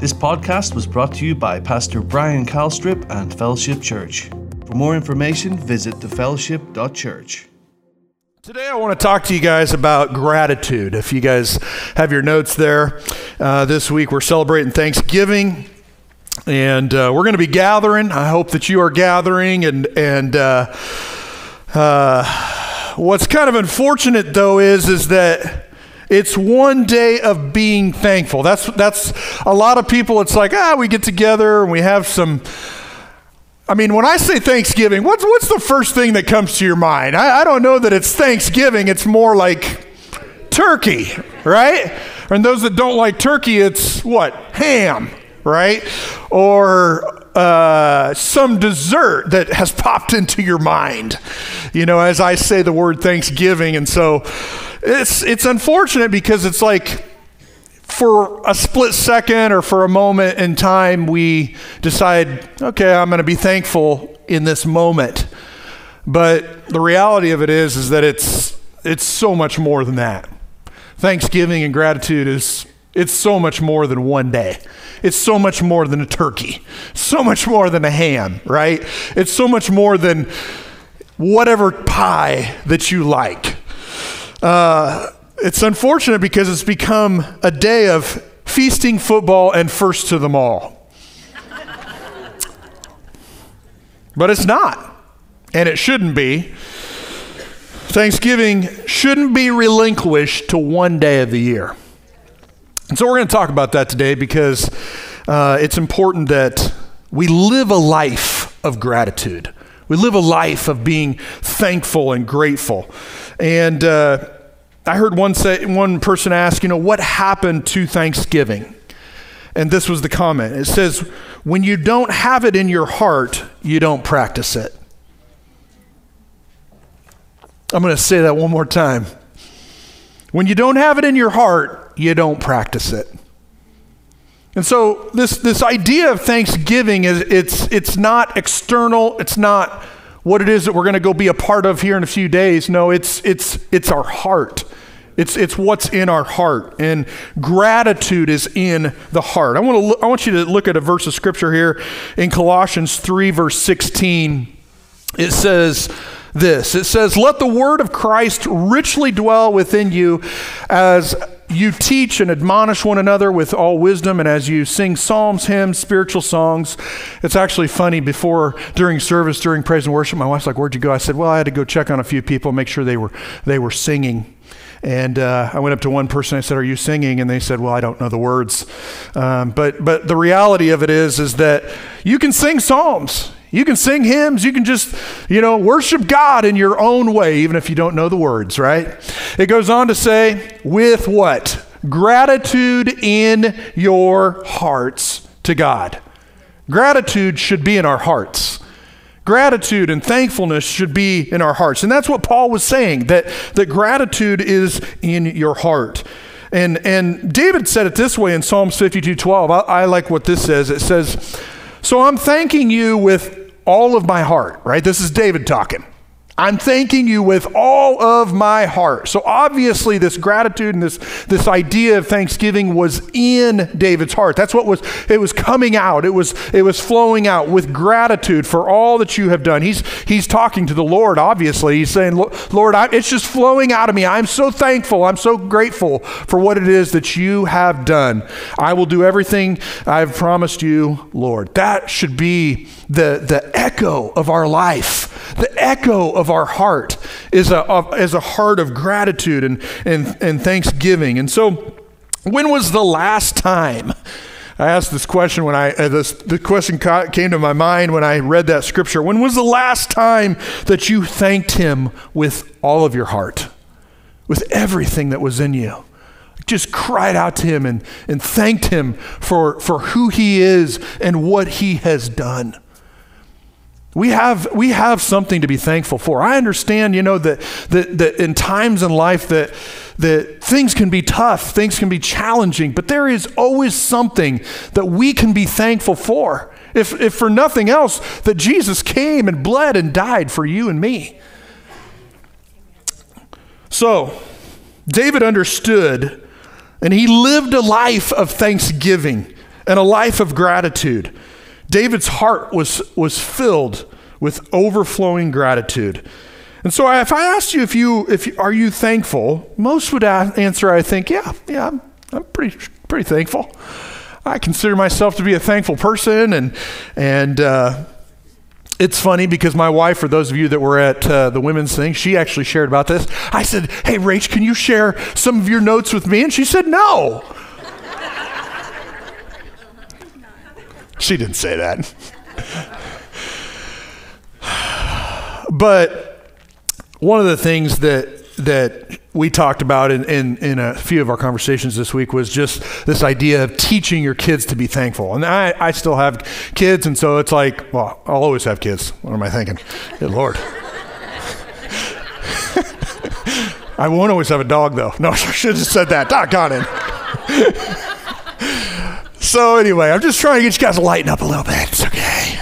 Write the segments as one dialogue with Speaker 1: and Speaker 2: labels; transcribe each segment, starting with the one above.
Speaker 1: This podcast was brought to you by Pastor Brian Calstrip and Fellowship Church. For more information, visit thefellowship.church.
Speaker 2: Today, I want to talk to you guys about gratitude. If you guys have your notes there, uh, this week we're celebrating Thanksgiving, and uh, we're going to be gathering. I hope that you are gathering. And and uh, uh, what's kind of unfortunate though is is that it's one day of being thankful. That's that's a lot of people. It's like ah, we get together and we have some. I mean, when I say Thanksgiving, what's what's the first thing that comes to your mind? I, I don't know that it's Thanksgiving. It's more like turkey, right? And those that don't like turkey, it's what ham, right? Or uh, some dessert that has popped into your mind. You know, as I say the word Thanksgiving, and so it's it's unfortunate because it's like for a split second or for a moment in time we decide, okay, I'm going to be thankful in this moment. But the reality of it is is that it's it's so much more than that. Thanksgiving and gratitude is it's so much more than one day. It's so much more than a turkey. So much more than a ham, right? It's so much more than whatever pie that you like. Uh, it's unfortunate because it's become a day of feasting, football, and first to them all. but it's not, and it shouldn't be. Thanksgiving shouldn't be relinquished to one day of the year. And so we're going to talk about that today because uh, it's important that we live a life of gratitude. We live a life of being thankful and grateful. And uh, I heard one, say, one person ask, you know, what happened to Thanksgiving? And this was the comment. It says, when you don't have it in your heart, you don't practice it. I'm going to say that one more time. When you don't have it in your heart, you don't practice it. And so this, this idea of thanksgiving is it's, it's not external, it's not what it is that we're going to go be a part of here in a few days. No, it's, it's, it's our heart. It's, it's what's in our heart. And gratitude is in the heart. I want, to look, I want you to look at a verse of scripture here in Colossians 3, verse 16. It says, this it says, Let the word of Christ richly dwell within you as you teach and admonish one another with all wisdom, and as you sing psalms, hymns, spiritual songs. It's actually funny. Before, during service, during praise and worship, my wife's like, "Where'd you go?" I said, "Well, I had to go check on a few people, make sure they were they were singing." And uh, I went up to one person. I said, "Are you singing?" And they said, "Well, I don't know the words." Um, but but the reality of it is is that you can sing psalms. You can sing hymns. You can just, you know, worship God in your own way, even if you don't know the words, right? It goes on to say, with what? Gratitude in your hearts to God. Gratitude should be in our hearts. Gratitude and thankfulness should be in our hearts. And that's what Paul was saying, that, that gratitude is in your heart. And, and David said it this way in Psalms 52 12. I, I like what this says. It says, So I'm thanking you with all of my heart, right? This is David talking. I'm thanking you with all of my heart. So obviously this gratitude and this this idea of thanksgiving was in David's heart. That's what was it was coming out. It was it was flowing out with gratitude for all that you have done. He's he's talking to the Lord obviously. He's saying, "Lord, I, it's just flowing out of me. I'm so thankful. I'm so grateful for what it is that you have done. I will do everything I've promised you, Lord." That should be the the echo of our life. The echo of our heart is a, is a heart of gratitude and, and, and thanksgiving. And so, when was the last time? I asked this question when I, uh, this, the question ca- came to my mind when I read that scripture. When was the last time that you thanked Him with all of your heart, with everything that was in you? Just cried out to Him and, and thanked Him for, for who He is and what He has done. We have, we have something to be thankful for. I understand, you know, that, that, that in times in life that, that things can be tough, things can be challenging, but there is always something that we can be thankful for. If, if for nothing else, that Jesus came and bled and died for you and me. So, David understood and he lived a life of thanksgiving and a life of gratitude. David's heart was, was filled with overflowing gratitude. And so if I asked you if you if you, are you thankful, most would answer I think, yeah, yeah, I'm, I'm pretty pretty thankful. I consider myself to be a thankful person and and uh, it's funny because my wife, for those of you that were at uh, the women's thing, she actually shared about this. I said, Hey, Rach, can you share some of your notes with me? And she said, No. She didn't say that. but one of the things that that we talked about in, in, in, a few of our conversations this week was just this idea of teaching your kids to be thankful. And I, I still have kids, and so it's like, well, I'll always have kids. What am I thinking? Good Lord. I won't always have a dog, though. No, I should have said that. Doggone it. so, anyway, I'm just trying to get you guys to lighten up a little bit. It's okay.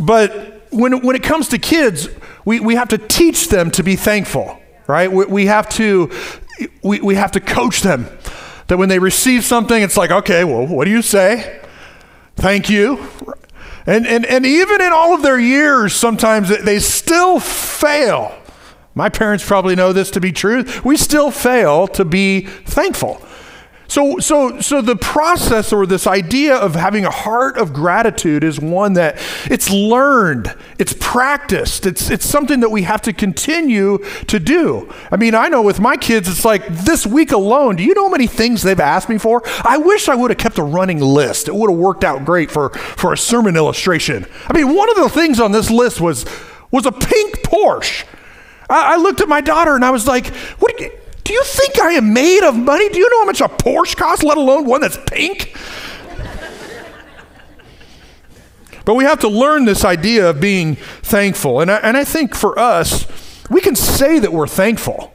Speaker 2: But when, when it comes to kids, we, we have to teach them to be thankful right? We, we have to we, we have to coach them that when they receive something, it's like, okay, well, what do you say? Thank you. And, and, and even in all of their years, sometimes they still fail. My parents probably know this to be true. We still fail to be thankful. So, so, so the process or this idea of having a heart of gratitude is one that it's learned, it's practiced, it's, it's something that we have to continue to do. I mean, I know with my kids, it's like this week alone, do you know how many things they've asked me for? I wish I would have kept a running list. It would have worked out great for, for a sermon illustration. I mean, one of the things on this list was, was a pink Porsche. I, I looked at my daughter and I was like, what do you, think I am made of money? Do you know how much a Porsche costs, let alone one that's pink? but we have to learn this idea of being thankful. And I, and I think for us, we can say that we're thankful.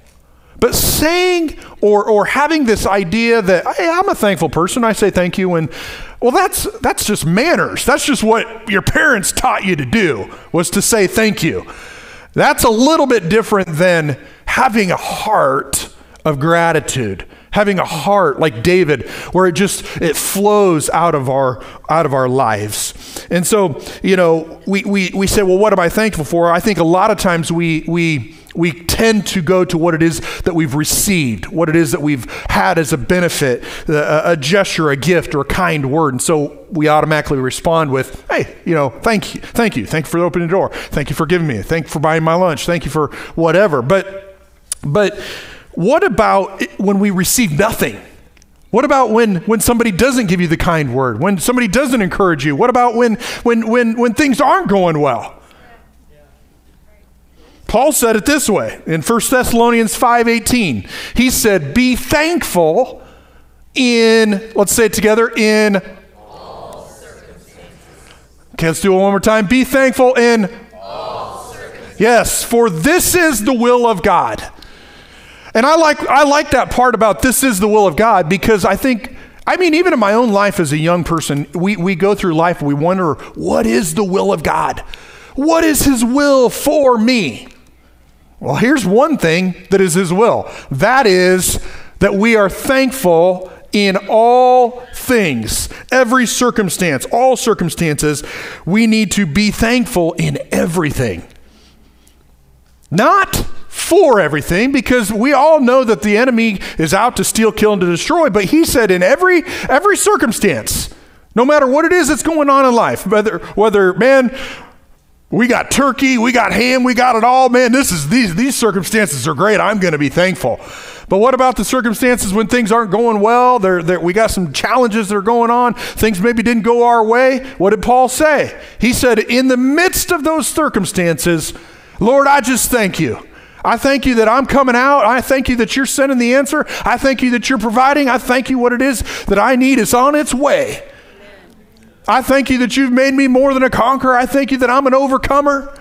Speaker 2: But saying or, or having this idea that hey, I'm a thankful person, I say thank you, and well, that's that's just manners. That's just what your parents taught you to do was to say thank you. That's a little bit different than having a heart of gratitude having a heart like david where it just it flows out of our out of our lives. And so you know we we, we say well what am i thankful for? I think a lot of times we we we tend to go to what it is that we've received, what it is that we've had as a benefit, a, a, gesture, a gift, or a kind word. And so we automatically respond with, hey, you know, thank you, thank you, thank you for opening the door, thank you for giving me, thank you for buying my lunch, thank you for whatever. But, but what about when we receive nothing? What about when, when somebody doesn't give you the kind word? When somebody doesn't encourage you? What about when, when, when, when things aren't going well? Paul said it this way in 1 Thessalonians 5:18. He said, "Be thankful in let's say it together in all circumstances." Okay, let's do it one more time. Be thankful in all circumstances. Yes, for this is the will of God and I like, I like that part about this is the will of God because I think, I mean, even in my own life as a young person, we, we go through life and we wonder, what is the will of God? What is His will for me? Well, here's one thing that is His will that is that we are thankful in all things, every circumstance, all circumstances, we need to be thankful in everything. Not for everything because we all know that the enemy is out to steal, kill, and to destroy. But he said, in every every circumstance, no matter what it is that's going on in life, whether whether man, we got turkey, we got ham, we got it all. Man, this is these these circumstances are great. I'm going to be thankful. But what about the circumstances when things aren't going well? There, we got some challenges that are going on. Things maybe didn't go our way. What did Paul say? He said, in the midst of those circumstances, Lord, I just thank you. I thank you that I'm coming out. I thank you that you're sending the answer. I thank you that you're providing. I thank you what it is that I need is on its way. I thank you that you've made me more than a conqueror. I thank you that I'm an overcomer.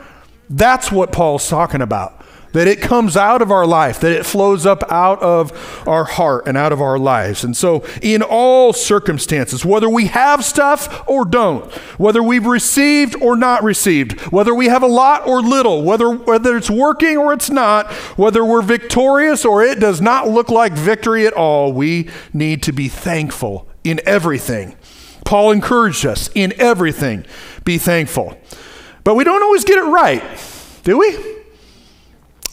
Speaker 2: That's what Paul's talking about that it comes out of our life, that it flows up out of our heart and out of our lives. And so, in all circumstances, whether we have stuff or don't, whether we've received or not received, whether we have a lot or little, whether, whether it's working or it's not, whether we're victorious or it does not look like victory at all, we need to be thankful in everything. Paul encouraged us in everything, be thankful. But we don't always get it right, do we?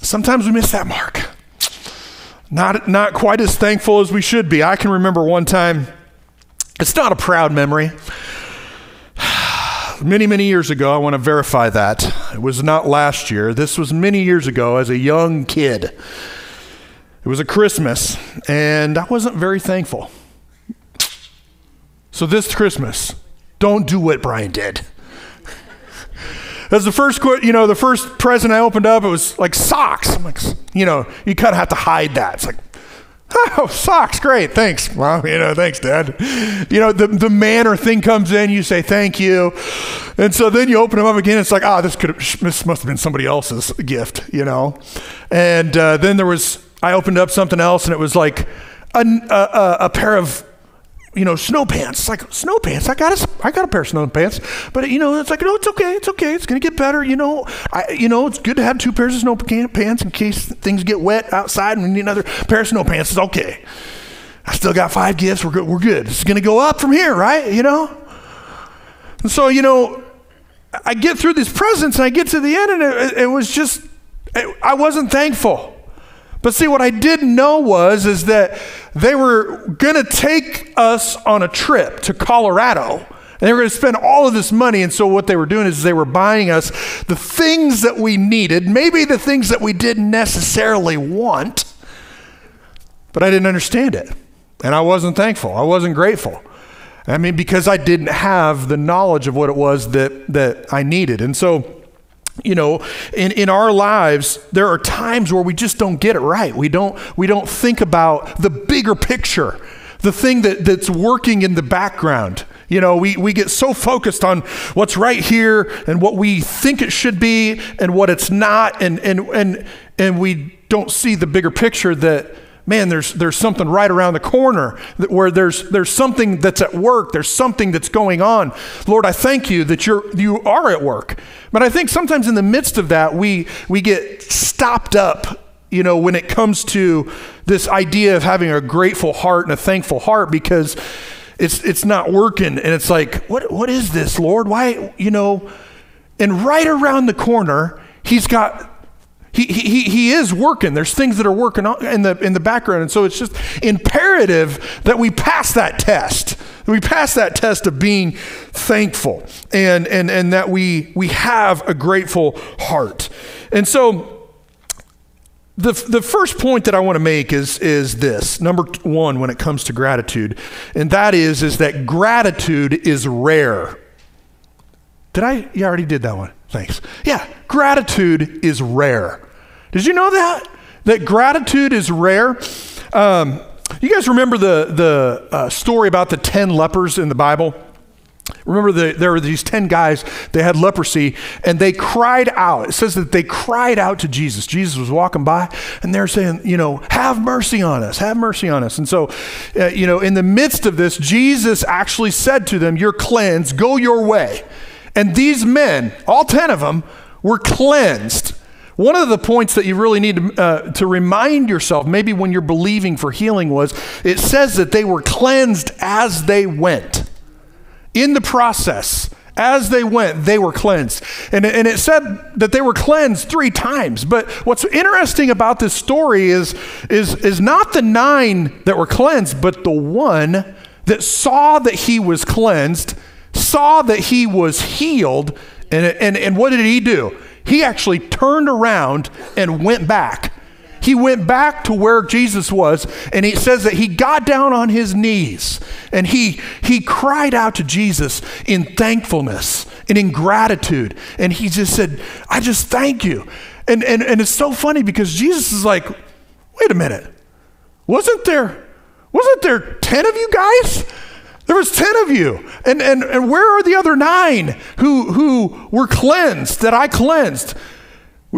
Speaker 2: Sometimes we miss that mark. Not, not quite as thankful as we should be. I can remember one time, it's not a proud memory. Many, many years ago, I want to verify that. It was not last year. This was many years ago as a young kid. It was a Christmas, and I wasn't very thankful. So this Christmas, don't do what Brian did. That's the first, you know, the first present I opened up, it was like socks. I'm like, you know, you kind of have to hide that. It's like, oh, socks, great, thanks. Well, you know, thanks, Dad. You know, the, the manner thing comes in, you say thank you. And so then you open them up again, it's like, ah, oh, this could this must have been somebody else's gift, you know. And uh, then there was, I opened up something else, and it was like a, a, a pair of you know, snow pants. It's like snow pants. I got a, I got a pair of snow pants, but you know, it's like no, it's okay, it's okay. It's gonna get better. You know, I, you know, it's good to have two pairs of snow pants in case things get wet outside and we need another pair of snow pants. It's okay. I still got five gifts. We're good. We're good. It's gonna go up from here, right? You know. And so you know, I get through these presents and I get to the end, and it, it was just, it, I wasn't thankful. But see, what I didn't know was is that they were going to take us on a trip to Colorado. And they were going to spend all of this money. And so what they were doing is they were buying us the things that we needed, maybe the things that we didn't necessarily want. But I didn't understand it. And I wasn't thankful. I wasn't grateful. I mean, because I didn't have the knowledge of what it was that, that I needed. And so you know in, in our lives there are times where we just don't get it right. We don't we don't think about the bigger picture the thing that, that's working in the background. You know we, we get so focused on what's right here and what we think it should be and what it's not and and and, and we don't see the bigger picture that man, there's, there's something right around the corner where there's, there's something that's at work. There's something that's going on. Lord, I thank you that you're, you are at work. But I think sometimes in the midst of that, we, we get stopped up you know, when it comes to this idea of having a grateful heart and a thankful heart because it's it's not working and it's like, what what is this, Lord? Why, you know, and right around the corner, he's got he, he, he is working. There's things that are working in the, in the background. And so it's just imperative that we pass that test. We pass that test of being thankful and, and, and that we, we have a grateful heart. And so the, the first point that I want to make is, is this number one when it comes to gratitude, and that is, is that gratitude is rare. Did I? I already did that one. Thanks. Yeah, gratitude is rare. Did you know that? That gratitude is rare? Um, you guys remember the, the uh, story about the 10 lepers in the Bible? Remember, the, there were these 10 guys, they had leprosy, and they cried out. It says that they cried out to Jesus. Jesus was walking by, and they're saying, you know, have mercy on us, have mercy on us. And so, uh, you know, in the midst of this, Jesus actually said to them, You're cleansed, go your way. And these men, all 10 of them, were cleansed. One of the points that you really need to, uh, to remind yourself, maybe when you're believing for healing, was it says that they were cleansed as they went. In the process, as they went, they were cleansed. And, and it said that they were cleansed three times. But what's interesting about this story is, is, is not the nine that were cleansed, but the one that saw that he was cleansed, saw that he was healed, and, and, and what did he do? He actually turned around and went back. He went back to where Jesus was, and he says that he got down on his knees and he, he cried out to Jesus in thankfulness and in gratitude. And he just said, I just thank you. And, and, and it's so funny because Jesus is like, wait a minute, wasn't there, wasn't there 10 of you guys? There was 10 of you. And, and, and where are the other nine who, who were cleansed, that I cleansed?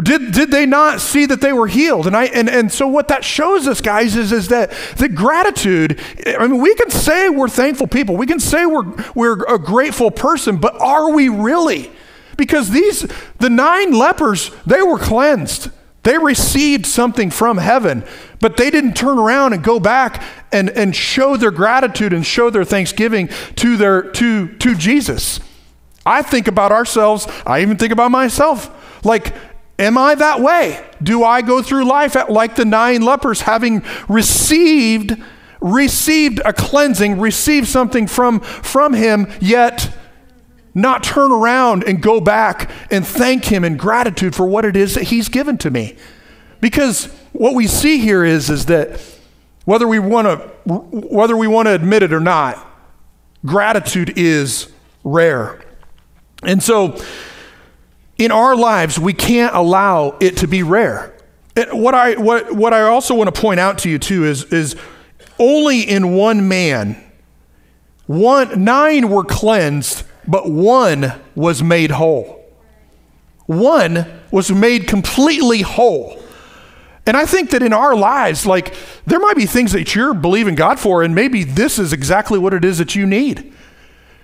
Speaker 2: Did, did they not see that they were healed? And, I, and, and so what that shows us, guys, is, is that the gratitude, I mean, we can say we're thankful people. We can say we're, we're a grateful person, but are we really? Because these, the nine lepers, they were cleansed. They received something from heaven, but they didn't turn around and go back and, and show their gratitude and show their thanksgiving to, their, to, to Jesus. I think about ourselves, I even think about myself. Like, am I that way? Do I go through life like the nine lepers, having received received a cleansing, received something from, from him, yet not turn around and go back and thank him in gratitude for what it is that he's given to me. Because what we see here is, is that whether we want to whether we want to admit it or not, gratitude is rare. And so in our lives, we can't allow it to be rare. What I what what I also want to point out to you too is is only in one man one nine were cleansed but one was made whole. One was made completely whole. And I think that in our lives, like, there might be things that you're believing God for, and maybe this is exactly what it is that you need.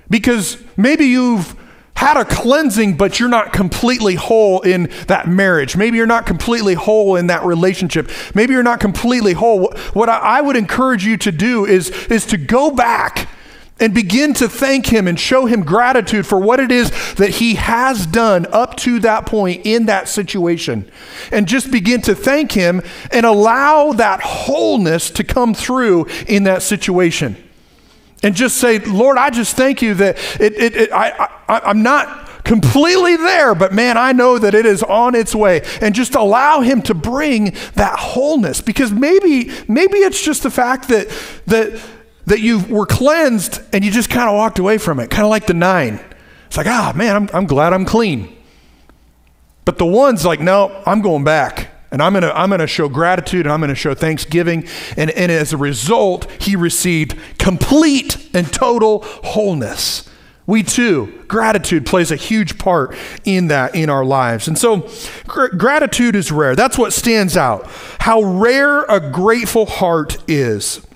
Speaker 2: Because maybe you've had a cleansing, but you're not completely whole in that marriage. Maybe you're not completely whole in that relationship. Maybe you're not completely whole. What I would encourage you to do is, is to go back and begin to thank Him and show Him gratitude for what it is that He has done up to that point in that situation. And just begin to thank Him and allow that wholeness to come through in that situation. And just say, Lord, I just thank you that it, it, it I, I, I'm not completely there, but man, I know that it is on its way. And just allow him to bring that wholeness. Because maybe, maybe it's just the fact that that that you were cleansed and you just kind of walked away from it, kind of like the nine. It's like, ah, man, I'm, I'm glad I'm clean. But the one's like, no, I'm going back. And I'm to I'm to show gratitude and I'm to show thanksgiving. And, and as a result, he received complete and total wholeness. We too, gratitude plays a huge part in that in our lives. And so gr- gratitude is rare. That's what stands out. How rare a grateful heart is.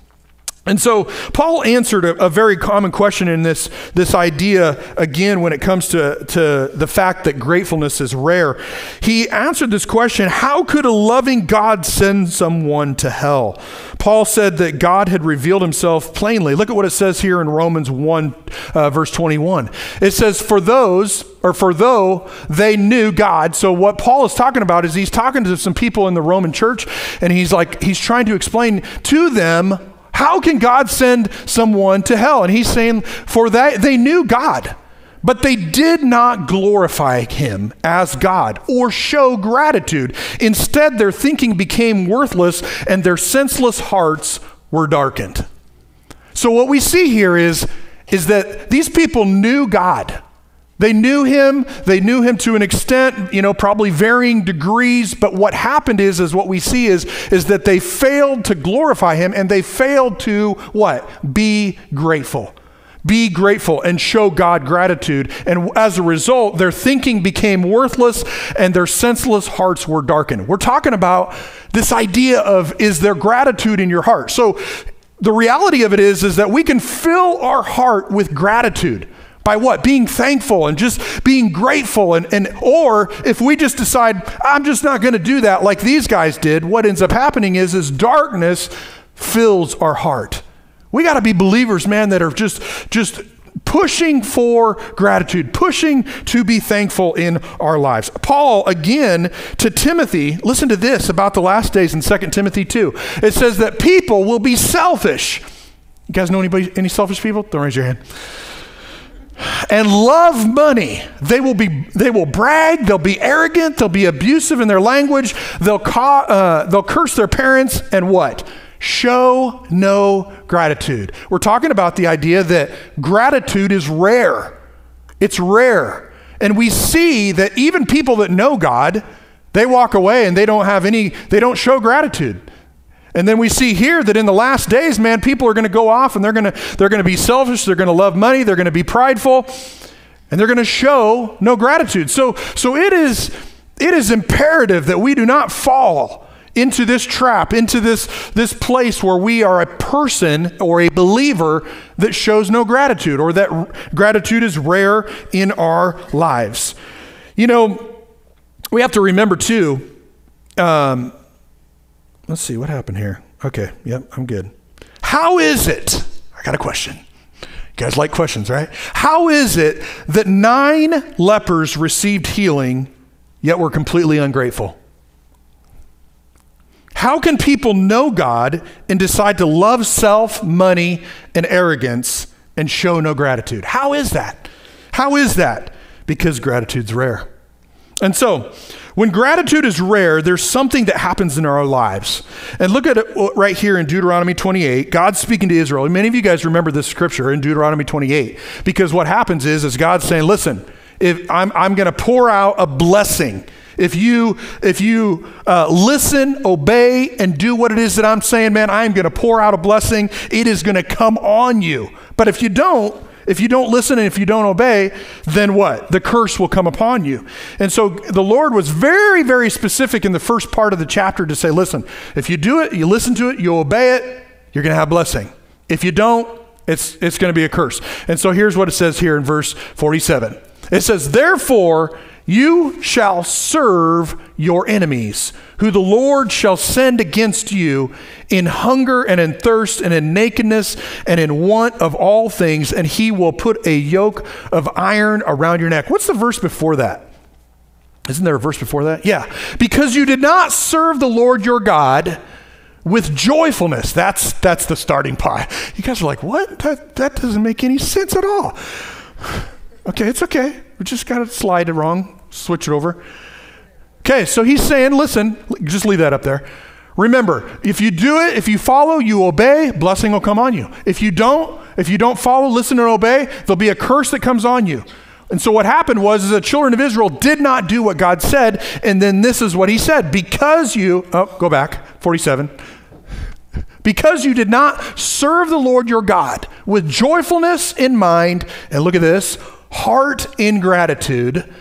Speaker 2: And so Paul answered a, a, very common question in this, this idea, again, when it comes to, to the fact that gratefulness is rare. He answered this question How could a loving God send someone to hell? Paul said that God had revealed himself plainly. Look at what it says here in Romans 1, uh, verse 21. It says, For those, or for though they knew God. So what Paul is talking about is he's talking to some people in the Roman church, and he's like, he's trying to explain to them how can God send someone to hell? And he's saying, for that they knew God, but they did not glorify him as God or show gratitude. Instead, their thinking became worthless and their senseless hearts were darkened. So what we see here is, is that these people knew God. They knew him, they knew him to an extent, you know, probably varying degrees, but what happened is is what we see is is that they failed to glorify him and they failed to what? Be grateful. Be grateful and show God gratitude. And as a result, their thinking became worthless and their senseless hearts were darkened. We're talking about this idea of is there gratitude in your heart? So the reality of it is is that we can fill our heart with gratitude. By what? Being thankful and just being grateful. And, and or if we just decide, I'm just not going to do that like these guys did, what ends up happening is is darkness fills our heart. We got to be believers, man, that are just just pushing for gratitude, pushing to be thankful in our lives. Paul, again, to Timothy, listen to this about the last days in 2 Timothy 2. It says that people will be selfish. You guys know anybody, any selfish people? Don't raise your hand and love money. They will be they will brag, they'll be arrogant, they'll be abusive in their language, they'll ca- uh, they'll curse their parents and what? Show no gratitude. We're talking about the idea that gratitude is rare. It's rare. And we see that even people that know God, they walk away and they don't have any they don't show gratitude. And then we see here that in the last days, man, people are going to go off and they're going to they're going to be selfish, they're going to love money, they're going to be prideful, and they're going to show no gratitude. So so it is it is imperative that we do not fall into this trap, into this this place where we are a person or a believer that shows no gratitude or that gratitude is rare in our lives. You know, we have to remember too um, Let's see what happened here. Okay, yep, I'm good. How is it? I got a question. You guys like questions, right? How is it that nine lepers received healing, yet were completely ungrateful? How can people know God and decide to love self, money, and arrogance and show no gratitude? How is that? How is that? Because gratitude's rare. And so, when gratitude is rare, there's something that happens in our lives. And look at it right here in Deuteronomy 28. God's speaking to Israel. Many of you guys remember this scripture in Deuteronomy 28 because what happens is, is God's saying, listen, if I'm, I'm going to pour out a blessing. If you if you uh, listen, obey, and do what it is that I'm saying, man, I'm going to pour out a blessing. It is going to come on you. But if you don't, if you don't listen and if you don't obey, then what? The curse will come upon you. And so the Lord was very, very specific in the first part of the chapter to say, listen, if you do it, you listen to it, you obey it, you're going to have blessing. If you don't, it's, it's going to be a curse. And so here's what it says here in verse 47 it says, Therefore, you shall serve your enemies, who the Lord shall send against you in hunger and in thirst and in nakedness and in want of all things, and he will put a yoke of iron around your neck. What's the verse before that? Isn't there a verse before that? Yeah. Because you did not serve the Lord your God with joyfulness. That's that's the starting point. You guys are like, what? That that doesn't make any sense at all. Okay, it's okay. We just got to slide it wrong, switch it over. Okay, so he's saying, listen, just leave that up there. Remember, if you do it, if you follow, you obey, blessing will come on you. If you don't, if you don't follow, listen and obey, there'll be a curse that comes on you. And so what happened was the children of Israel did not do what God said, and then this is what he said, because you oh, go back, 47. Because you did not serve the Lord your God with joyfulness in mind, and look at this, heart in gratitude,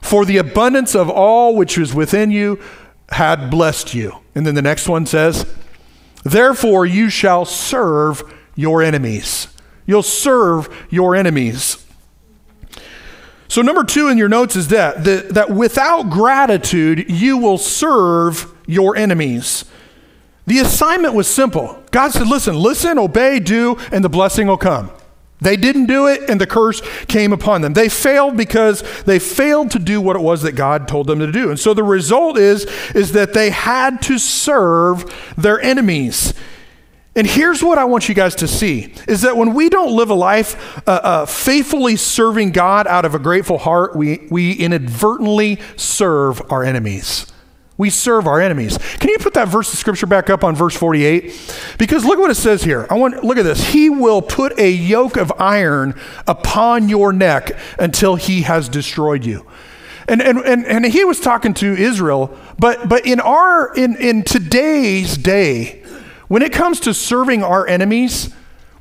Speaker 2: for the abundance of all which was within you had blessed you. And then the next one says, Therefore you shall serve your enemies. You'll serve your enemies. So, number two in your notes is that, that, that without gratitude, you will serve your enemies. The assignment was simple. God said, Listen, listen, obey, do, and the blessing will come. They didn't do it, and the curse came upon them. They failed because they failed to do what it was that God told them to do. And so the result is, is that they had to serve their enemies. And here's what I want you guys to see is that when we don't live a life uh, uh, faithfully serving God out of a grateful heart, we, we inadvertently serve our enemies. We serve our enemies. Can you put that verse of scripture back up on verse 48? Because look what it says here. I want look at this. He will put a yoke of iron upon your neck until he has destroyed you. And, and, and, and he was talking to Israel, but, but in our in, in today's day, when it comes to serving our enemies,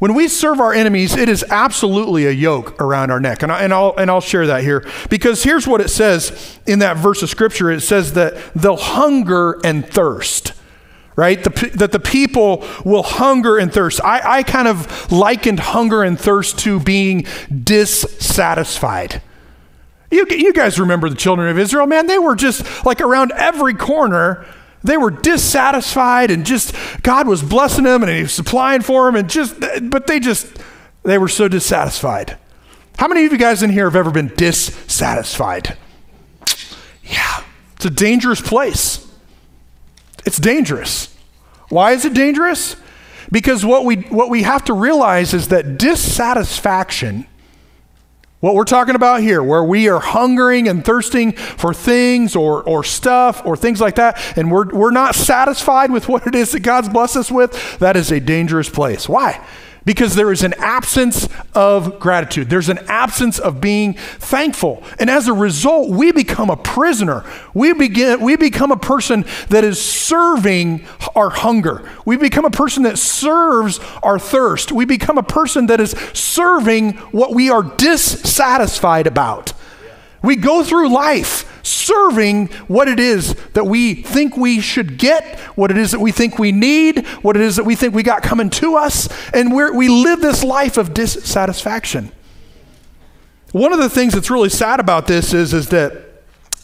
Speaker 2: when we serve our enemies, it is absolutely a yoke around our neck. And, I, and, I'll, and I'll share that here. Because here's what it says in that verse of scripture it says that they'll hunger and thirst right? The, that the people will hunger and thirst. I, I kind of likened hunger and thirst to being dissatisfied. You, you guys remember the children of Israel, man? They were just like around every corner they were dissatisfied and just God was blessing them and he was supplying for them and just but they just they were so dissatisfied. How many of you guys in here have ever been dissatisfied? Yeah. It's a dangerous place. It's dangerous. Why is it dangerous? Because what we what we have to realize is that dissatisfaction what we're talking about here, where we are hungering and thirsting for things or, or stuff or things like that, and we're, we're not satisfied with what it is that God's blessed us with, that is a dangerous place. Why? Because there is an absence of gratitude. There's an absence of being thankful. And as a result, we become a prisoner. We, begin, we become a person that is serving our hunger. We become a person that serves our thirst. We become a person that is serving what we are dissatisfied about. We go through life serving what it is that we think we should get, what it is that we think we need, what it is that we think we got coming to us, and we live this life of dissatisfaction. One of the things that's really sad about this is, is that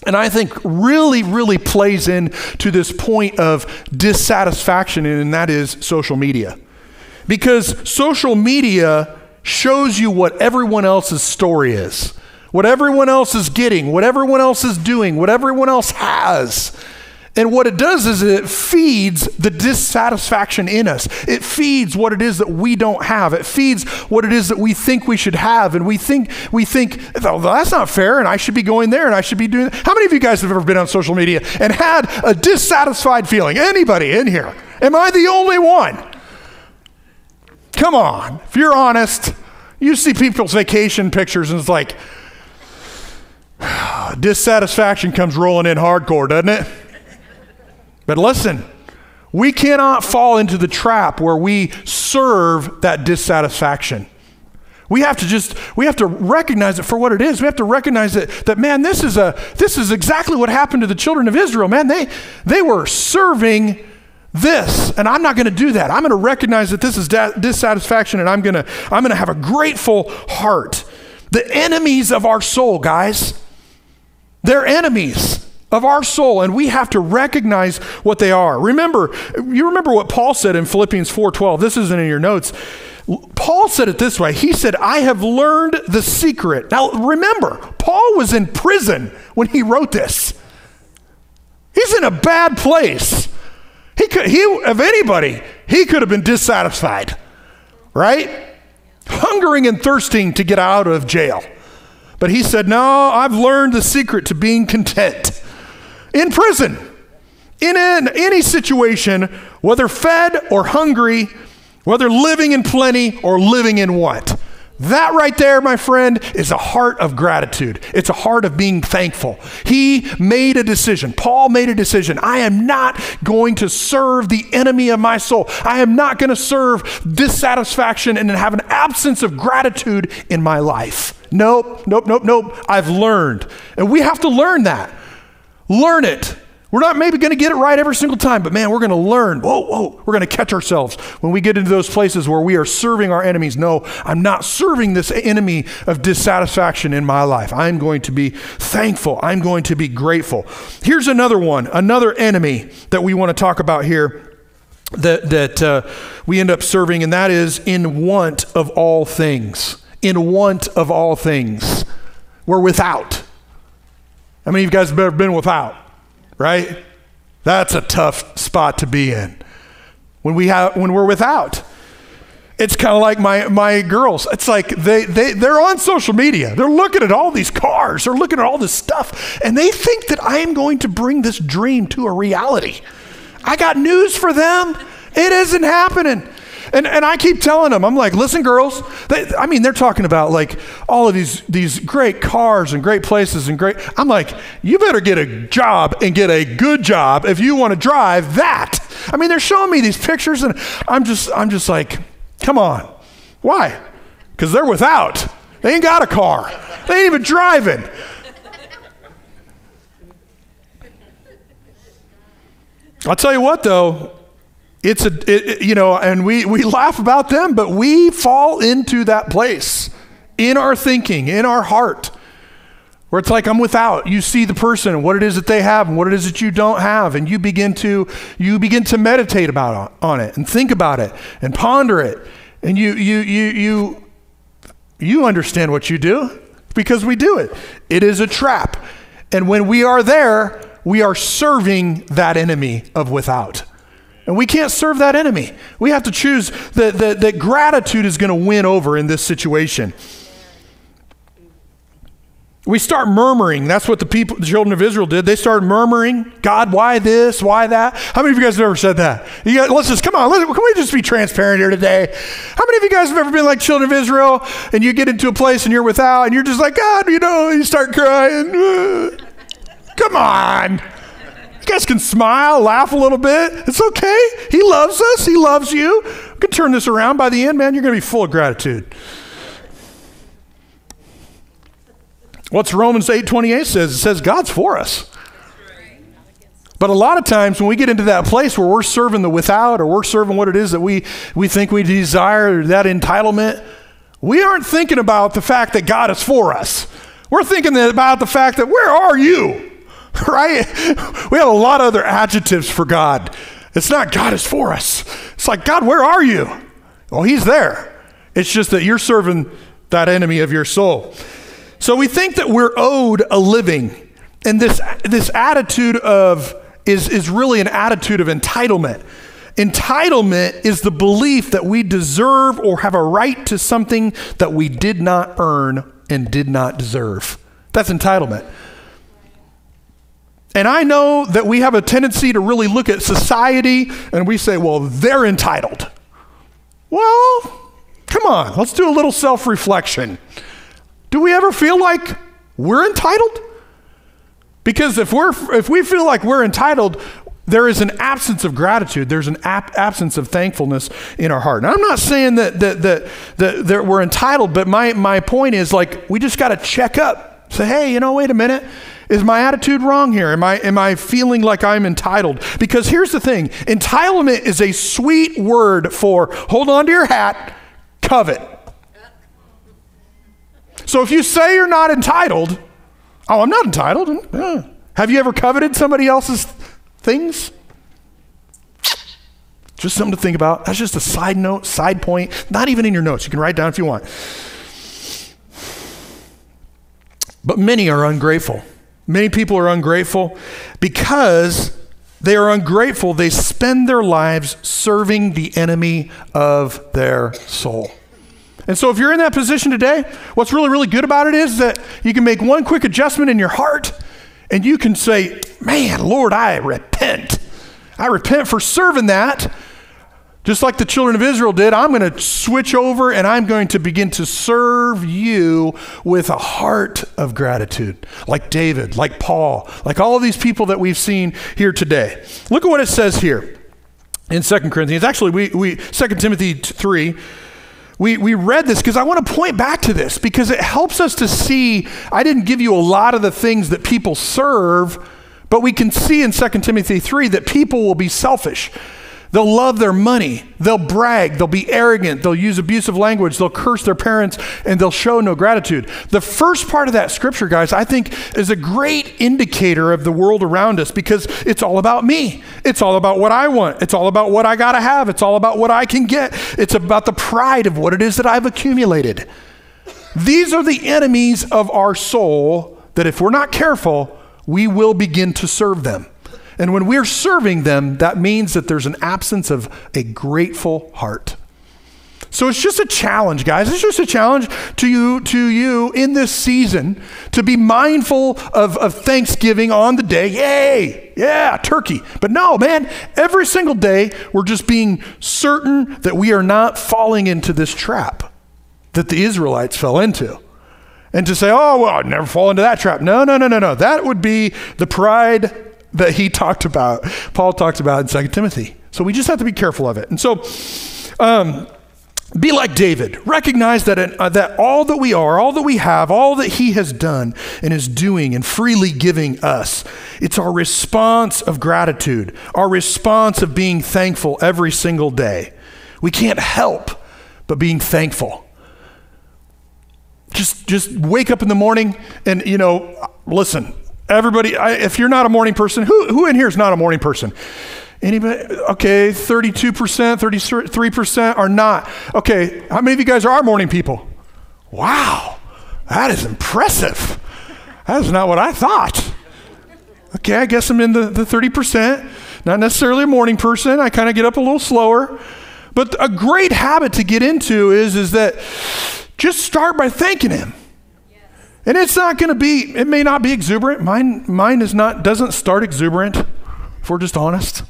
Speaker 2: and I think really, really plays in to this point of dissatisfaction, and that is social media. Because social media shows you what everyone else's story is, what everyone else is getting, what everyone else is doing, what everyone else has. And what it does is it feeds the dissatisfaction in us. It feeds what it is that we don't have. It feeds what it is that we think we should have. And we think, we think, that's not fair, and I should be going there, and I should be doing that. How many of you guys have ever been on social media and had a dissatisfied feeling? Anybody in here? Am I the only one? Come on. If you're honest, you see people's vacation pictures, and it's like, dissatisfaction comes rolling in hardcore, doesn't it? But listen, we cannot fall into the trap where we serve that dissatisfaction. We have to just we have to recognize it for what it is. We have to recognize that that man, this is a this is exactly what happened to the children of Israel. Man, they they were serving this, and I'm not going to do that. I'm going to recognize that this is da- dissatisfaction, and I'm going to I'm going to have a grateful heart. The enemies of our soul, guys, they're enemies of our soul and we have to recognize what they are. Remember, you remember what Paul said in Philippians 4:12. This isn't in your notes. Paul said it this way. He said, "I have learned the secret." Now, remember, Paul was in prison when he wrote this. He's in a bad place. He could he of anybody, he could have been dissatisfied. Right? Hungering and thirsting to get out of jail. But he said, No, I've learned the secret to being content in prison, in an, any situation, whether fed or hungry, whether living in plenty or living in want. That right there, my friend, is a heart of gratitude. It's a heart of being thankful. He made a decision. Paul made a decision. I am not going to serve the enemy of my soul. I am not going to serve dissatisfaction and have an absence of gratitude in my life. Nope, nope, nope, nope. I've learned. And we have to learn that. Learn it. We're not maybe going to get it right every single time, but man, we're going to learn. Whoa, whoa. We're going to catch ourselves when we get into those places where we are serving our enemies. No, I'm not serving this enemy of dissatisfaction in my life. I'm going to be thankful. I'm going to be grateful. Here's another one, another enemy that we want to talk about here that, that uh, we end up serving, and that is in want of all things. In want of all things. We're without. How many of you guys have ever been without? Right? That's a tough spot to be in. When we have when we're without. It's kind of like my, my girls. It's like they, they, they're on social media. They're looking at all these cars. They're looking at all this stuff. And they think that I am going to bring this dream to a reality. I got news for them. It isn't happening. And, and I keep telling them, I'm like, listen, girls. They, I mean, they're talking about like all of these, these great cars and great places and great. I'm like, you better get a job and get a good job if you want to drive that. I mean, they're showing me these pictures, and I'm just, I'm just like, come on. Why? Because they're without. They ain't got a car. They ain't even driving. I'll tell you what, though, it's a, it, you know, and we, we laugh about them, but we fall into that place in our thinking, in our heart, where it's like I'm without. You see the person and what it is that they have and what it is that you don't have, and you begin to you begin to meditate about on it and think about it and ponder it, and you you you you you understand what you do because we do it. It is a trap, and when we are there, we are serving that enemy of without. And we can't serve that enemy. We have to choose that, that, that gratitude is going to win over in this situation. We start murmuring. That's what the people, the children of Israel did. They started murmuring, God, why this? Why that? How many of you guys have ever said that? You guys, let's just, come on, let, can we just be transparent here today? How many of you guys have ever been like children of Israel and you get into a place and you're without and you're just like, God, you know, you start crying. come on guys can smile, laugh a little bit. It's okay. He loves us. He loves you. We can turn this around. By the end, man, you're going to be full of gratitude. What's Romans 8:28 says? It says God's for us. But a lot of times when we get into that place where we're serving the without or we're serving what it is that we, we think we desire, that entitlement, we aren't thinking about the fact that God is for us. We're thinking about the fact that where are you? right? We have a lot of other adjectives for God. It's not God is for us. It's like, God, where are you? Well, he's there. It's just that you're serving that enemy of your soul. So we think that we're owed a living. And this, this attitude of is, is really an attitude of entitlement. Entitlement is the belief that we deserve or have a right to something that we did not earn and did not deserve. That's entitlement. And I know that we have a tendency to really look at society and we say, well, they're entitled. Well, come on, let's do a little self reflection. Do we ever feel like we're entitled? Because if, we're, if we feel like we're entitled, there is an absence of gratitude. There's an ap- absence of thankfulness in our heart. And I'm not saying that, that, that, that, that we're entitled, but my, my point is like, we just got to check up. Say, hey, you know, wait a minute. Is my attitude wrong here? Am I, am I feeling like I'm entitled? Because here's the thing entitlement is a sweet word for hold on to your hat, covet. So if you say you're not entitled, oh, I'm not entitled. Have you ever coveted somebody else's things? Just something to think about. That's just a side note, side point, not even in your notes. You can write down if you want. But many are ungrateful. Many people are ungrateful because they are ungrateful. They spend their lives serving the enemy of their soul. And so, if you're in that position today, what's really, really good about it is that you can make one quick adjustment in your heart and you can say, Man, Lord, I repent. I repent for serving that. Just like the children of Israel did, I'm going to switch over and I'm going to begin to serve you with a heart of gratitude, like David, like Paul, like all of these people that we've seen here today. Look at what it says here in Second Corinthians. Actually, we, we 2 Timothy 3 we, we read this because I want to point back to this because it helps us to see. I didn't give you a lot of the things that people serve, but we can see in 2 Timothy 3 that people will be selfish. They'll love their money. They'll brag. They'll be arrogant. They'll use abusive language. They'll curse their parents and they'll show no gratitude. The first part of that scripture, guys, I think is a great indicator of the world around us because it's all about me. It's all about what I want. It's all about what I got to have. It's all about what I can get. It's about the pride of what it is that I've accumulated. These are the enemies of our soul that if we're not careful, we will begin to serve them. And when we're serving them, that means that there's an absence of a grateful heart. So it's just a challenge, guys. It's just a challenge to you, to you in this season to be mindful of, of Thanksgiving on the day. Yay! Yeah, turkey. But no, man, every single day we're just being certain that we are not falling into this trap that the Israelites fell into. And to say, oh, well, I'd never fall into that trap. No, no, no, no, no. That would be the pride that he talked about, Paul talked about in Second Timothy. So we just have to be careful of it. And so, um, be like David. Recognize that, uh, that all that we are, all that we have, all that he has done and is doing and freely giving us, it's our response of gratitude, our response of being thankful every single day. We can't help but being thankful. Just, just wake up in the morning and, you know, listen, Everybody, I, if you're not a morning person, who, who in here is not a morning person? Anybody? Okay, 32%, 33% are not. Okay, how many of you guys are morning people? Wow, that is impressive. That is not what I thought. Okay, I guess I'm in the, the 30%. Not necessarily a morning person. I kind of get up a little slower. But a great habit to get into is, is that just start by thanking Him. And it's not going to be, it may not be exuberant. Mine, mine is not, doesn't start exuberant, if we're just honest.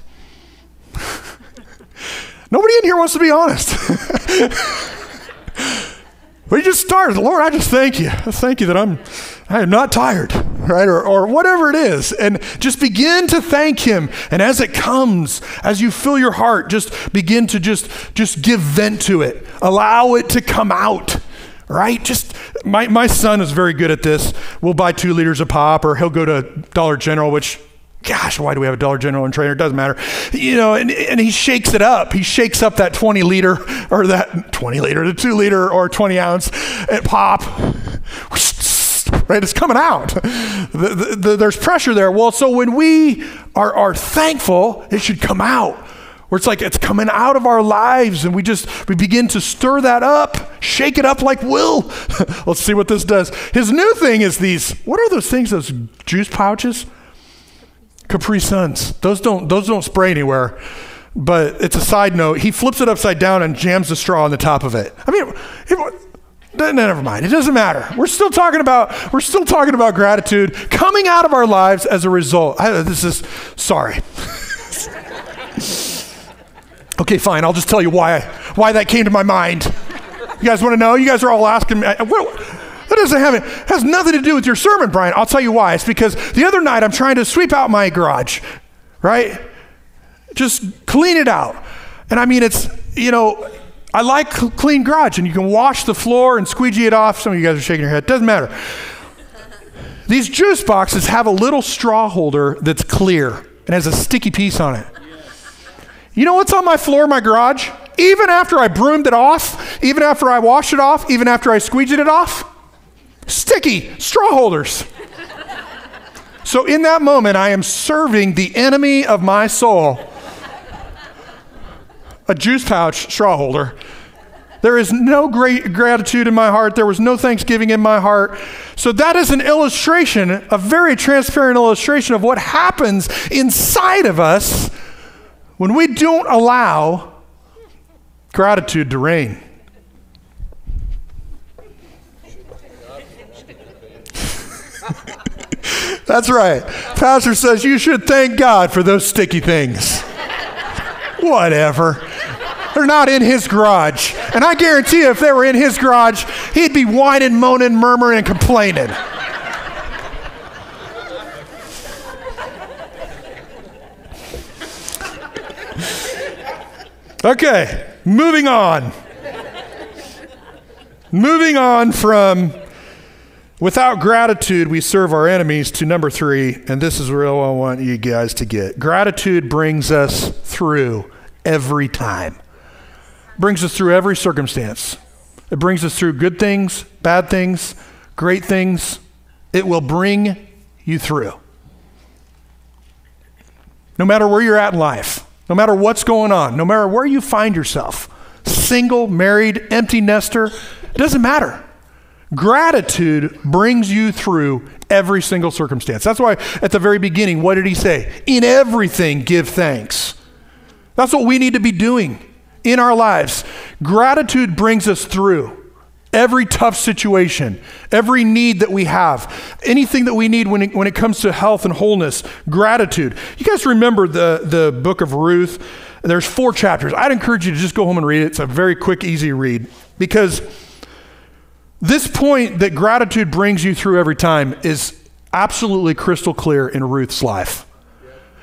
Speaker 2: Nobody in here wants to be honest. we just start, Lord, I just thank you. I thank you that I'm, I am not tired, right? Or, or whatever it is. And just begin to thank him. And as it comes, as you fill your heart, just begin to just, just give vent to it. Allow it to come out right? Just my, my son is very good at this. We'll buy two liters of pop, or he'll go to Dollar General, which gosh, why do we have a Dollar General and Trainer? It doesn't matter. You know, and, and he shakes it up. He shakes up that 20 liter or that 20 liter, the two liter or 20 ounce at pop. Right? It's coming out. The, the, the, there's pressure there. Well, so when we are, are thankful, it should come out. Where it's like it's coming out of our lives and we just we begin to stir that up shake it up like will let's see what this does. His new thing is these what are those things those juice pouches? Capri suns. Those don't those don't spray anywhere. But it's a side note he flips it upside down and jams the straw on the top of it. I mean it, never mind. It doesn't matter. We're still talking about we're still talking about gratitude coming out of our lives as a result. I, this is sorry Okay, fine. I'll just tell you why why that came to my mind. You guys want to know? You guys are all asking me. That doesn't have it has nothing to do with your sermon, Brian. I'll tell you why. It's because the other night I'm trying to sweep out my garage, right? Just clean it out. And I mean, it's you know, I like clean garage, and you can wash the floor and squeegee it off. Some of you guys are shaking your head. Doesn't matter. These juice boxes have a little straw holder that's clear and has a sticky piece on it. You know what's on my floor my garage? Even after I broomed it off, even after I washed it off, even after I squeegeed it off? Sticky straw holders. so in that moment, I am serving the enemy of my soul a juice pouch straw holder. There is no great gratitude in my heart. There was no thanksgiving in my heart. So, that is an illustration, a very transparent illustration of what happens inside of us when we don't allow gratitude to reign. That's right. Pastor says you should thank God for those sticky things. Whatever. They're not in his garage. And I guarantee you, if they were in his garage, he'd be whining, moaning, murmuring, and complaining. Okay, moving on. moving on from without gratitude, we serve our enemies to number three, and this is real I want you guys to get. Gratitude brings us through every time, brings us through every circumstance. It brings us through good things, bad things, great things. It will bring you through. No matter where you're at in life no matter what's going on, no matter where you find yourself single, married, empty nester it doesn't matter. Gratitude brings you through every single circumstance. That's why at the very beginning, what did he say? In everything, give thanks. That's what we need to be doing in our lives. Gratitude brings us through every tough situation, every need that we have, anything that we need when it, when it comes to health and wholeness, gratitude. You guys remember the, the book of Ruth? There's four chapters. I'd encourage you to just go home and read it. It's a very quick, easy read because this point that gratitude brings you through every time is absolutely crystal clear in Ruth's life.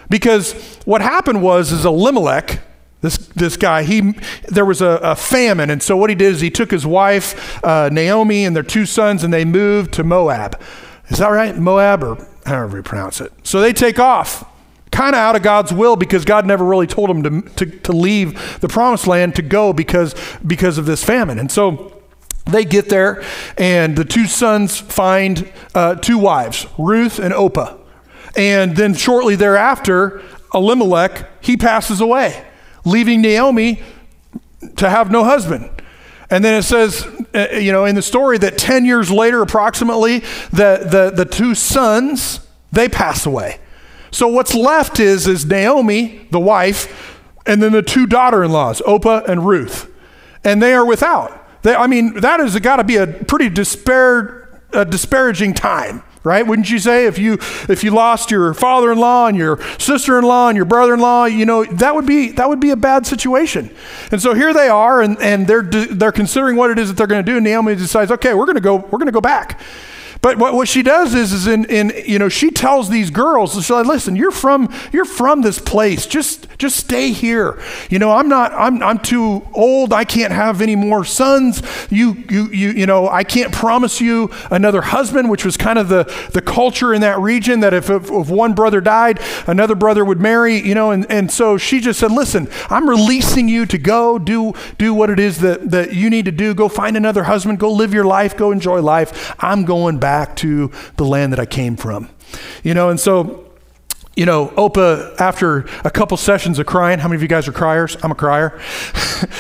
Speaker 2: Because what happened was is Elimelech, this, this guy, he, there was a, a, famine. And so what he did is he took his wife, uh, Naomi, and their two sons, and they moved to Moab. Is that right? Moab, or however you pronounce it. So they take off, kind of out of God's will because God never really told them to, to, to leave the promised land to go because, because of this famine. And so they get there, and the two sons find uh, two wives, Ruth and Orpah. And then shortly thereafter, Elimelech, he passes away leaving Naomi to have no husband. And then it says, uh, you know, in the story that 10 years later, approximately, the, the, the two sons, they pass away. So what's left is, is Naomi, the wife, and then the two daughter-in-laws, Orpah and Ruth. And they are without. They, I mean, that has got to be a pretty despair, a disparaging time right? Wouldn't you say if you if you lost your father-in-law and your sister-in-law and your brother-in-law, you know, that would be that would be a bad situation. And so here they are and and they're they're considering what it is that they're going to do Naomi decides, "Okay, we're going to go we're going to go back." But what, what she does is, is in, in, you know, she tells these girls, she's like, listen, you're from, you're from this place. Just, just stay here. You know, I'm not, I'm, I'm too old. I can't have any more sons. You, you, you, you know, I can't promise you another husband, which was kind of the, the culture in that region that if, if, if one brother died, another brother would marry, you know, and, and so she just said, listen, I'm releasing you to go do, do what it is that, that you need to do. Go find another husband. Go live your life. Go enjoy life. I'm going back back to the land that I came from. You know, and so you know, Orpah, after a couple sessions of crying, how many of you guys are criers? I'm a crier.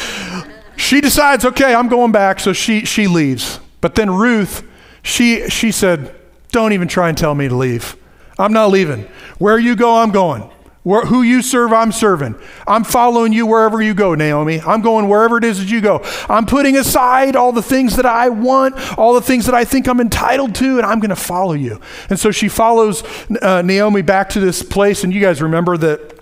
Speaker 2: she decides, okay, I'm going back, so she, she leaves. But then Ruth, she, she said, don't even try and tell me to leave. I'm not leaving. Where you go, I'm going. Who you serve, I'm serving. I'm following you wherever you go, Naomi. I'm going wherever it is that you go. I'm putting aside all the things that I want, all the things that I think I'm entitled to, and I'm going to follow you. And so she follows uh, Naomi back to this place, and you guys remember that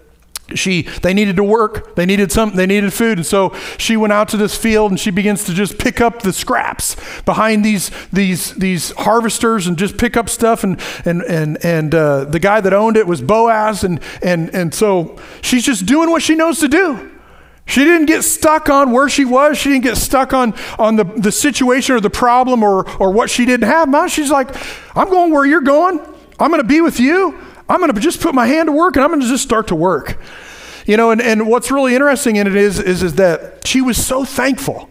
Speaker 2: she they needed to work they needed something they needed food and so she went out to this field and she begins to just pick up the scraps behind these these these harvesters and just pick up stuff and and and and uh, the guy that owned it was boaz and and and so she's just doing what she knows to do she didn't get stuck on where she was. She didn't get stuck on, on the, the situation or the problem or, or what she didn't have. Mom, she's like, I'm going where you're going. I'm going to be with you. I'm going to just put my hand to work and I'm going to just start to work. You know, and, and what's really interesting in it is, is, is that she was so thankful.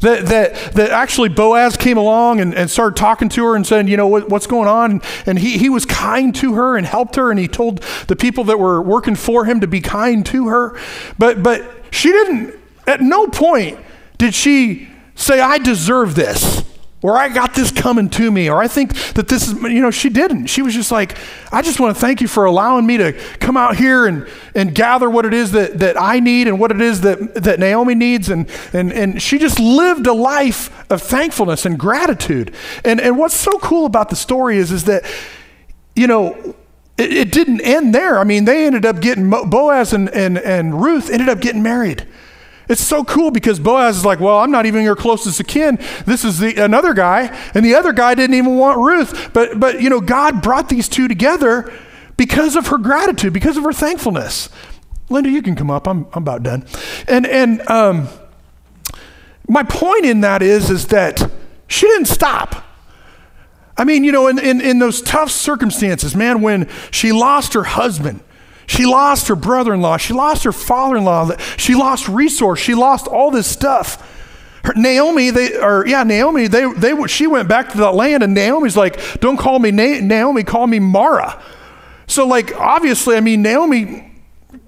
Speaker 2: That, that, that actually Boaz came along and, and started talking to her and saying, you know, what, what's going on? And he, he was kind to her and helped her, and he told the people that were working for him to be kind to her. But, but she didn't, at no point did she say, I deserve this or I got this coming to me, or I think that this is, you know, she didn't. She was just like, I just want to thank you for allowing me to come out here and, and gather what it is that, that I need and what it is that, that Naomi needs. And, and, and she just lived a life of thankfulness and gratitude. And, and what's so cool about the story is, is that, you know, it, it didn't end there. I mean, they ended up getting, Boaz and, and, and Ruth ended up getting married. It's so cool because Boaz is like, well, I'm not even your closest kin. This is the, another guy, and the other guy didn't even want Ruth. But, but you know, God brought these two together because of her gratitude, because of her thankfulness. Linda, you can come up. I'm, I'm about done. And, and um, my point in that is, is that she didn't stop. I mean, you know, in, in, in those tough circumstances, man, when she lost her husband, she lost her brother in law. She lost her father in law. She lost resource. She lost all this stuff. Her, Naomi, they, or yeah, Naomi, they, they, she went back to that land, and Naomi's like, don't call me Na- Naomi, call me Mara. So, like, obviously, I mean, Naomi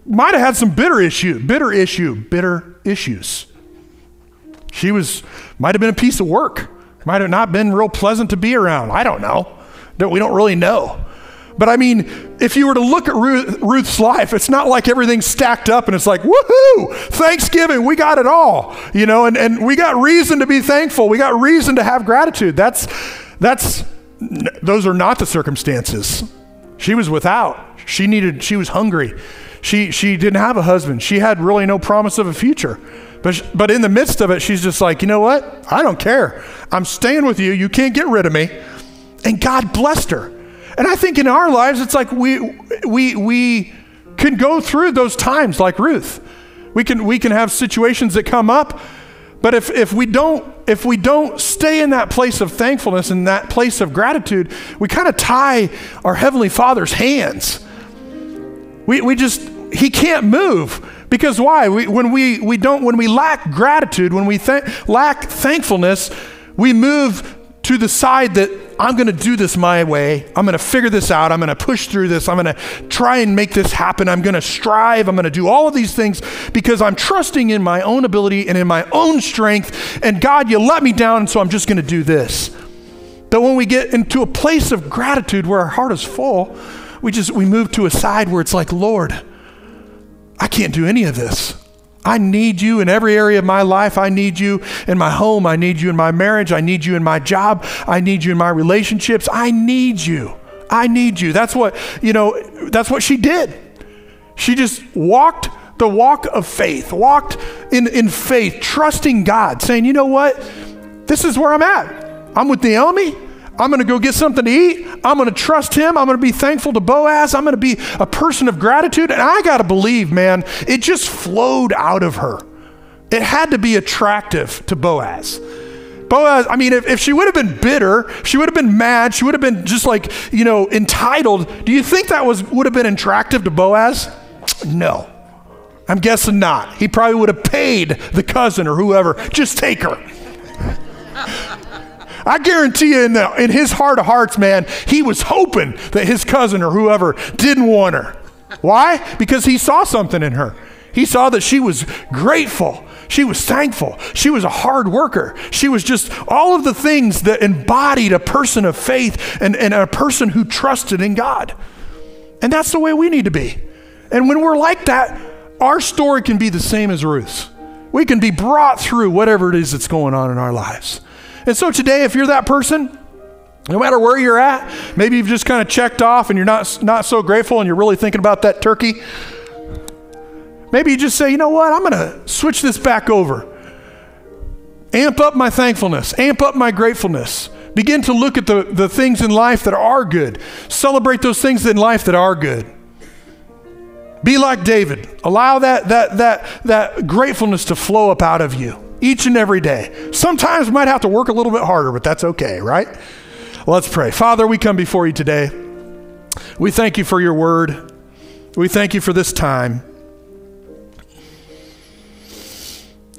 Speaker 2: might have had some bitter issue, bitter issue, bitter issues. She was, might have been a piece of work, might have not been real pleasant to be around. I don't know. We don't really know. But I mean, if you were to look at Ruth, Ruth's life, it's not like everything's stacked up and it's like, woohoo, Thanksgiving, we got it all, you know, and, and we got reason to be thankful. We got reason to have gratitude. That's, that's, those are not the circumstances. She was without. She needed, she was hungry. She, she didn't have a husband. She had really no promise of a future. But, but in the midst of it, she's just like, you know what? I don't care. I'm staying with you. You can't get rid of me. And God blessed her. And I think in our lives, it's like we, we, we can go through those times like Ruth. We can, we can have situations that come up, but if, if, we don't, if we don't stay in that place of thankfulness and that place of gratitude, we kind of tie our Heavenly Father's hands. We, we just, He can't move. Because why? We, when, we, we don't, when we lack gratitude, when we th- lack thankfulness, we move to the side that I'm going to do this my way. I'm going to figure this out. I'm going to push through this. I'm going to try and make this happen. I'm going to strive. I'm going to do all of these things because I'm trusting in my own ability and in my own strength. And God, you let me down, so I'm just going to do this. But when we get into a place of gratitude where our heart is full, we just we move to a side where it's like, Lord, I can't do any of this. I need you in every area of my life. I need you in my home. I need you in my marriage. I need you in my job. I need you in my relationships. I need you. I need you. That's what, you know, that's what she did. She just walked the walk of faith, walked in, in faith, trusting God, saying, you know what? This is where I'm at. I'm with Naomi. I'm going to go get something to eat. I'm going to trust him. I'm going to be thankful to Boaz. I'm going to be a person of gratitude. And I got to believe, man, it just flowed out of her. It had to be attractive to Boaz. Boaz, I mean, if, if she would have been bitter, she would have been mad, she would have been just like, you know, entitled. Do you think that was would have been attractive to Boaz? No. I'm guessing not. He probably would have paid the cousin or whoever, just take her. I guarantee you, in, the, in his heart of hearts, man, he was hoping that his cousin or whoever didn't want her. Why? Because he saw something in her. He saw that she was grateful. She was thankful. She was a hard worker. She was just all of the things that embodied a person of faith and, and a person who trusted in God. And that's the way we need to be. And when we're like that, our story can be the same as Ruth's. We can be brought through whatever it is that's going on in our lives. And so today, if you're that person, no matter where you're at, maybe you've just kind of checked off and you're not, not so grateful and you're really thinking about that turkey. Maybe you just say, you know what, I'm going to switch this back over. Amp up my thankfulness, amp up my gratefulness. Begin to look at the, the things in life that are good. Celebrate those things in life that are good. Be like David. Allow that, that, that, that gratefulness to flow up out of you each and every day. Sometimes we might have to work a little bit harder, but that's okay, right? Let's pray. Father, we come before you today. We thank you for your word. We thank you for this time.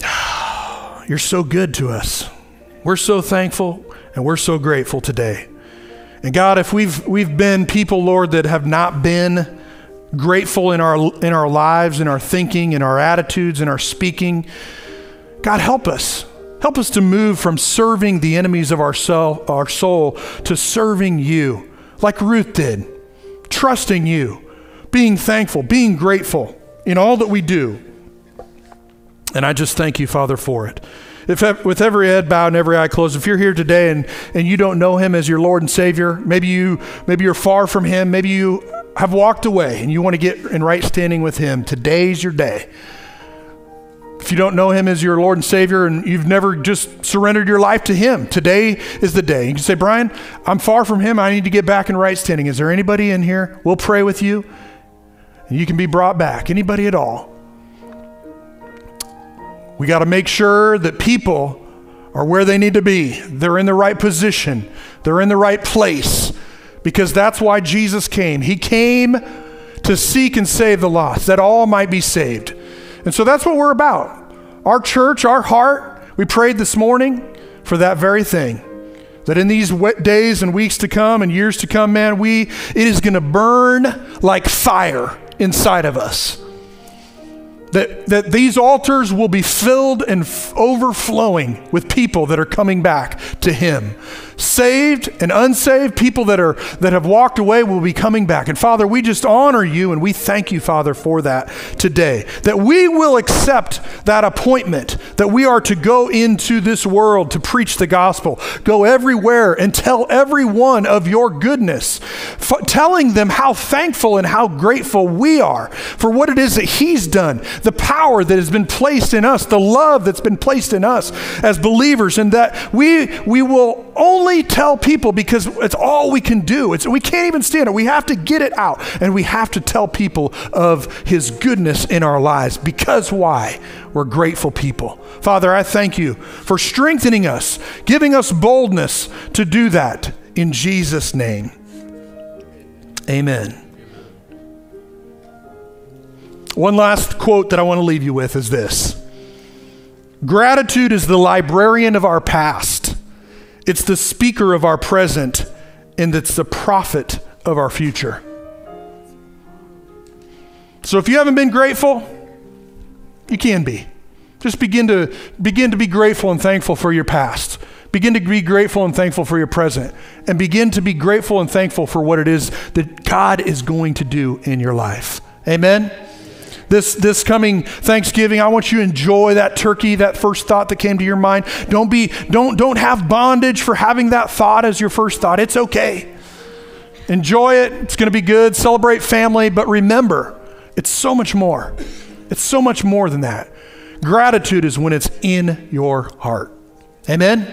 Speaker 2: You're so good to us. We're so thankful and we're so grateful today. And God, if we've we've been people, Lord, that have not been grateful in our in our lives, in our thinking, in our attitudes, in our speaking, God help us. Help us to move from serving the enemies of our soul, our soul to serving you, like Ruth did, trusting you, being thankful, being grateful in all that we do. And I just thank you, Father, for it. If, with every head bowed and every eye closed, if you're here today and, and you don't know him as your Lord and Savior, maybe you maybe you're far from him, maybe you have walked away and you want to get in right standing with him, today's your day. If you don't know him as your Lord and Savior and you've never just surrendered your life to him, today is the day. You can say, Brian, I'm far from him. I need to get back in right standing. Is there anybody in here? We'll pray with you. And you can be brought back. Anybody at all. We got to make sure that people are where they need to be. They're in the right position, they're in the right place, because that's why Jesus came. He came to seek and save the lost, that all might be saved. And so that's what we're about. Our church, our heart, we prayed this morning for that very thing. That in these days and weeks to come and years to come, man, we it is going to burn like fire inside of us that, that these altars will be filled and f- overflowing with people that are coming back to him saved and unsaved people that are that have walked away will be coming back. And father we just honor you and we thank you father for that today. That we will accept that appointment that we are to go into this world to preach the gospel. Go everywhere and tell everyone of your goodness f- telling them how thankful and how grateful we are for what it is that he's done the power that has been placed in us the love that's been placed in us as believers and that we we will only tell people because it's all we can do. It's, we can't even stand it. We have to get it out and we have to tell people of His goodness in our lives because why? We're grateful people. Father, I thank you for strengthening us, giving us boldness to do that in Jesus' name. Amen. One last quote that I want to leave you with is this Gratitude is the librarian of our past it's the speaker of our present, and it's the prophet of our future. So if you haven't been grateful, you can be. Just begin to begin to be grateful and thankful for your past. Begin to be grateful and thankful for your present. And begin to be grateful and thankful for what it is that God is going to do in your life. Amen this, this coming Thanksgiving, I want you to enjoy that turkey, that first thought that came to your mind. Don't be, don't, don't have bondage for having that thought as your first thought. It's okay. Enjoy it. It's going to be good. Celebrate family. But remember, it's so much more. It's so much more than that. Gratitude is when it's in your heart. Amen?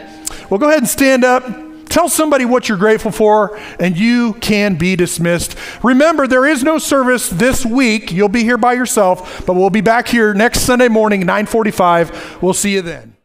Speaker 2: Well, go ahead and stand up. Tell somebody what you're grateful for, and you can be dismissed. Remember, there is no service this week. You'll be here by yourself, but we'll be back here next Sunday morning, 945. We'll see you then.